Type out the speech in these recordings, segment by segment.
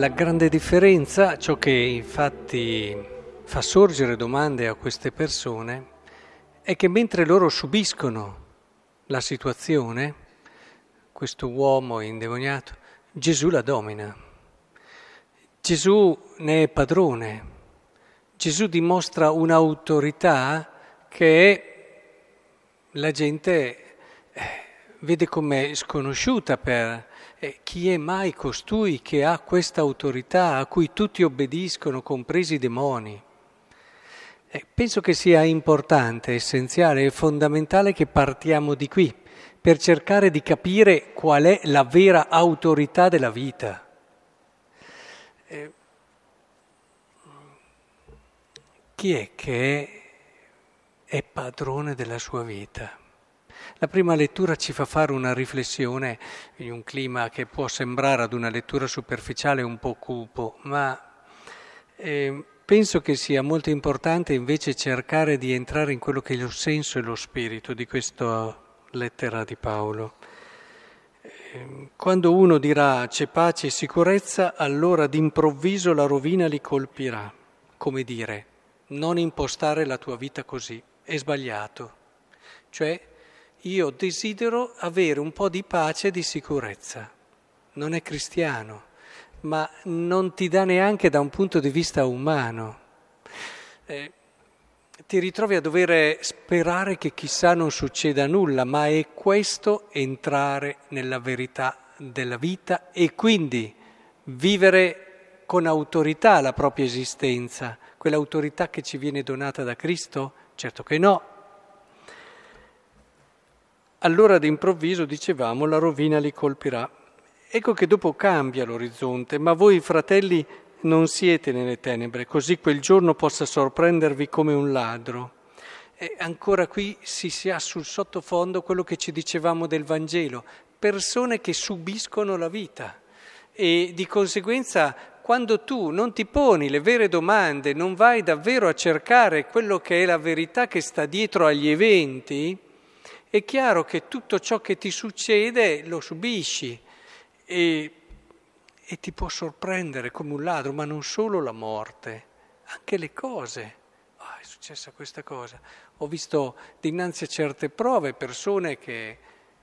La grande differenza, ciò che infatti fa sorgere domande a queste persone, è che mentre loro subiscono la situazione, questo uomo indemoniato, Gesù la domina. Gesù ne è padrone. Gesù dimostra un'autorità che la gente eh, vede come sconosciuta per eh, chi è mai costui che ha questa autorità a cui tutti obbediscono, compresi i demoni. Eh, penso che sia importante, essenziale e fondamentale che partiamo di qui per cercare di capire qual è la vera autorità della vita. Eh, chi è che è, è padrone della sua vita? La prima lettura ci fa fare una riflessione in un clima che può sembrare ad una lettura superficiale un po' cupo, ma eh, penso che sia molto importante invece cercare di entrare in quello che è lo senso e lo spirito di questa lettera di Paolo. Ehm, quando uno dirà c'è pace e sicurezza, allora d'improvviso la rovina li colpirà. Come dire, non impostare la tua vita così, è sbagliato. Cioè, io desidero avere un po' di pace e di sicurezza. Non è cristiano, ma non ti dà neanche da un punto di vista umano. Eh, ti ritrovi a dover sperare che chissà non succeda nulla, ma è questo entrare nella verità della vita e quindi vivere con autorità la propria esistenza, quell'autorità che ci viene donata da Cristo? Certo che no, allora d'improvviso, dicevamo, la rovina li colpirà. Ecco che dopo cambia l'orizzonte, ma voi fratelli non siete nelle tenebre, così quel giorno possa sorprendervi come un ladro. E ancora qui si, si ha sul sottofondo quello che ci dicevamo del Vangelo, persone che subiscono la vita e di conseguenza quando tu non ti poni le vere domande, non vai davvero a cercare quello che è la verità che sta dietro agli eventi, è chiaro che tutto ciò che ti succede lo subisci e, e ti può sorprendere come un ladro, ma non solo la morte, anche le cose. Oh, è successa questa cosa. Ho visto dinanzi a certe prove persone che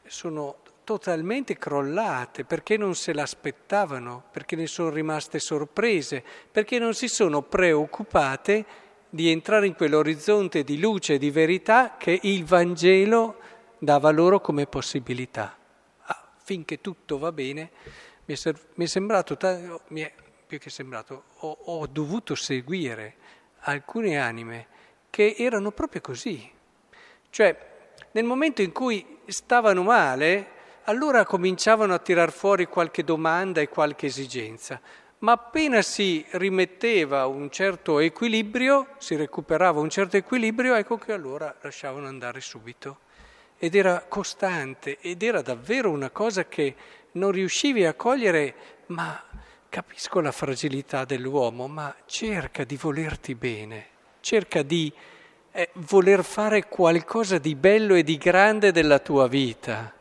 sono totalmente crollate perché non se l'aspettavano, perché ne sono rimaste sorprese, perché non si sono preoccupate di entrare in quell'orizzonte di luce e di verità che il Vangelo dava loro come possibilità. Ah, finché tutto va bene, mi è, mi è sembrato, mi è, più che sembrato, ho, ho dovuto seguire alcune anime che erano proprio così. Cioè, nel momento in cui stavano male, allora cominciavano a tirar fuori qualche domanda e qualche esigenza, ma appena si rimetteva un certo equilibrio, si recuperava un certo equilibrio, ecco che allora lasciavano andare subito ed era costante ed era davvero una cosa che non riuscivi a cogliere, ma capisco la fragilità dell'uomo, ma cerca di volerti bene, cerca di eh, voler fare qualcosa di bello e di grande della tua vita,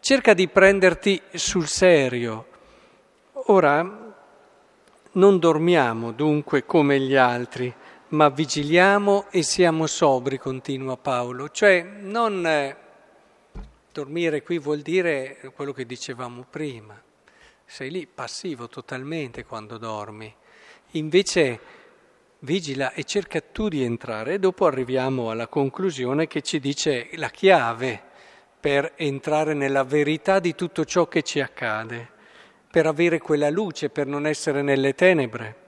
cerca di prenderti sul serio. Ora, non dormiamo dunque come gli altri, ma vigiliamo e siamo sobri, continua Paolo. Cioè, non eh, dormire qui vuol dire quello che dicevamo prima. Sei lì passivo totalmente quando dormi. Invece vigila e cerca tu di entrare e dopo arriviamo alla conclusione che ci dice la chiave per entrare nella verità di tutto ciò che ci accade, per avere quella luce, per non essere nelle tenebre.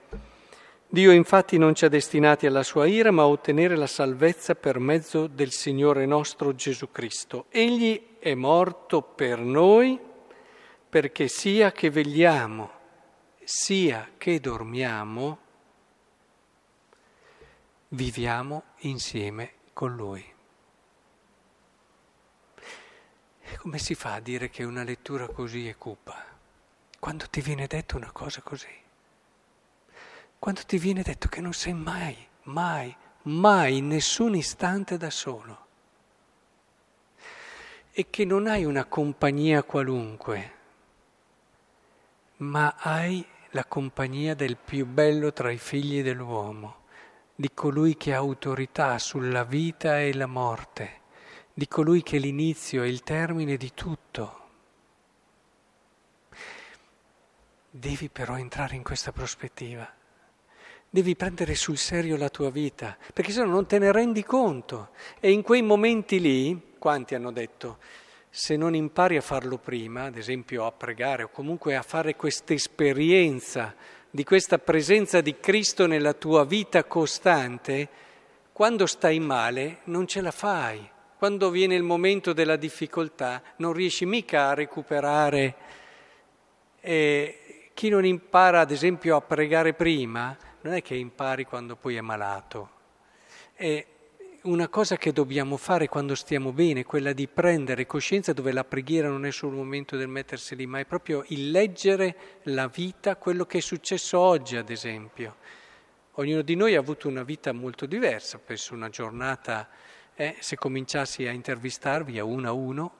Dio infatti non ci ha destinati alla sua ira, ma a ottenere la salvezza per mezzo del Signore nostro Gesù Cristo. Egli è morto per noi perché sia che vegliamo, sia che dormiamo, viviamo insieme con Lui. Come si fa a dire che una lettura così è cupa? Quando ti viene detta una cosa così? Quando ti viene detto che non sei mai, mai, mai in nessun istante da solo e che non hai una compagnia qualunque, ma hai la compagnia del più bello tra i figli dell'uomo, di colui che ha autorità sulla vita e la morte, di colui che è l'inizio e il termine di tutto. Devi però entrare in questa prospettiva, devi prendere sul serio la tua vita, perché se no non te ne rendi conto. E in quei momenti lì, quanti hanno detto, se non impari a farlo prima, ad esempio a pregare o comunque a fare questa esperienza di questa presenza di Cristo nella tua vita costante, quando stai male non ce la fai. Quando viene il momento della difficoltà non riesci mica a recuperare. E chi non impara, ad esempio, a pregare prima, non è che impari quando poi è malato. E una cosa che dobbiamo fare quando stiamo bene, quella di prendere coscienza dove la preghiera non è solo il momento del mettersi lì, ma è proprio il leggere la vita, quello che è successo oggi, ad esempio. Ognuno di noi ha avuto una vita molto diversa, penso una giornata, eh, se cominciassi a intervistarvi a uno a uno,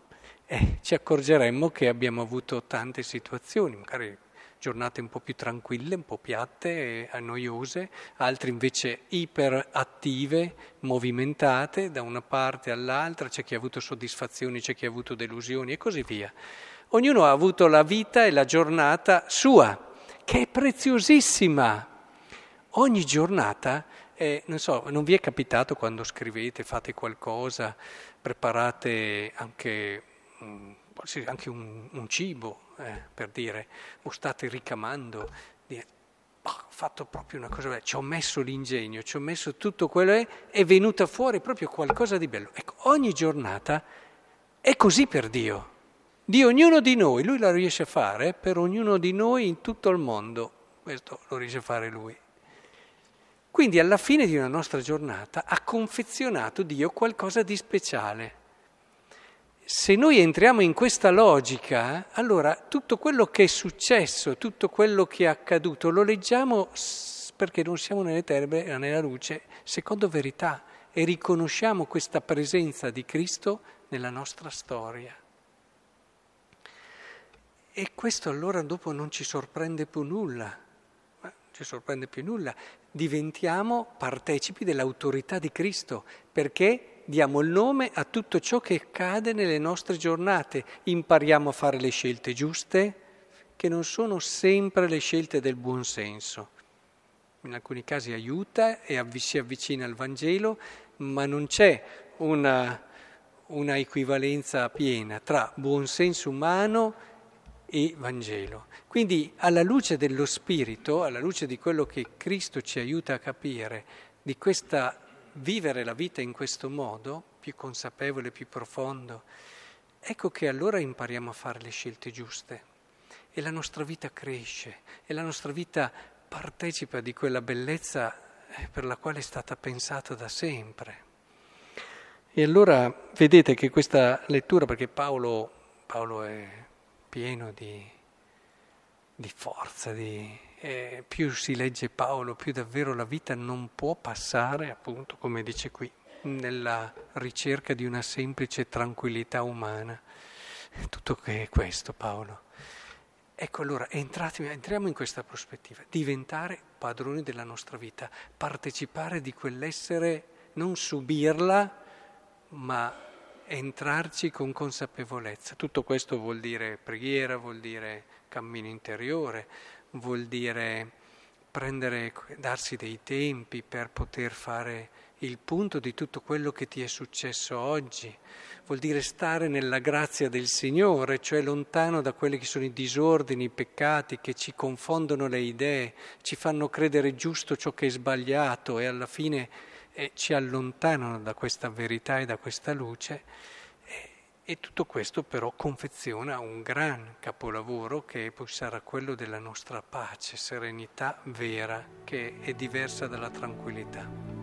eh, ci accorgeremmo che abbiamo avuto tante situazioni, magari giornate un po' più tranquille, un po' piatte noiose, altre invece iperattive, movimentate da una parte all'altra, c'è chi ha avuto soddisfazioni, c'è chi ha avuto delusioni e così via. Ognuno ha avuto la vita e la giornata sua, che è preziosissima. Ogni giornata, è, non so, non vi è capitato quando scrivete, fate qualcosa, preparate anche... Anche un, un cibo, eh, per dire, o state ricamando, dire, ho fatto proprio una cosa bella, ci ho messo l'ingegno, ci ho messo tutto quello e è venuta fuori proprio qualcosa di bello. Ecco, ogni giornata è così per Dio, di ognuno di noi, lui la riesce a fare per ognuno di noi in tutto il mondo, questo lo riesce a fare lui. Quindi alla fine di una nostra giornata ha confezionato Dio qualcosa di speciale se noi entriamo in questa logica, allora tutto quello che è successo, tutto quello che è accaduto, lo leggiamo perché non siamo nelle tenebre, ma nella luce, secondo verità, e riconosciamo questa presenza di Cristo nella nostra storia. E questo allora dopo non ci sorprende più nulla, non ci sorprende più nulla, diventiamo partecipi dell'autorità di Cristo, perché diamo il nome a tutto ciò che accade nelle nostre giornate, impariamo a fare le scelte giuste, che non sono sempre le scelte del buon senso. In alcuni casi aiuta e si avvicina al Vangelo, ma non c'è una, una equivalenza piena tra buon senso umano e Vangelo. Quindi alla luce dello Spirito, alla luce di quello che Cristo ci aiuta a capire, di questa vivere la vita in questo modo, più consapevole, più profondo, ecco che allora impariamo a fare le scelte giuste e la nostra vita cresce e la nostra vita partecipa di quella bellezza eh, per la quale è stata pensata da sempre. E allora vedete che questa lettura, perché Paolo, Paolo è pieno di, di forza, di, eh, più si legge Paolo, più davvero la vita non può passare, appunto, come dice qui, nella ricerca di una semplice tranquillità umana. Tutto che è questo, Paolo. Ecco allora, entrati, entriamo in questa prospettiva, diventare padroni della nostra vita, partecipare di quell'essere, non subirla, ma entrarci con consapevolezza. Tutto questo vuol dire preghiera, vuol dire cammino interiore, vuol dire prendere, darsi dei tempi per poter fare il punto di tutto quello che ti è successo oggi, vuol dire stare nella grazia del Signore, cioè lontano da quelli che sono i disordini, i peccati che ci confondono le idee, ci fanno credere giusto ciò che è sbagliato e alla fine eh, ci allontanano da questa verità e da questa luce. E tutto questo però confeziona un gran capolavoro che poi sarà quello della nostra pace, serenità vera, che è diversa dalla tranquillità.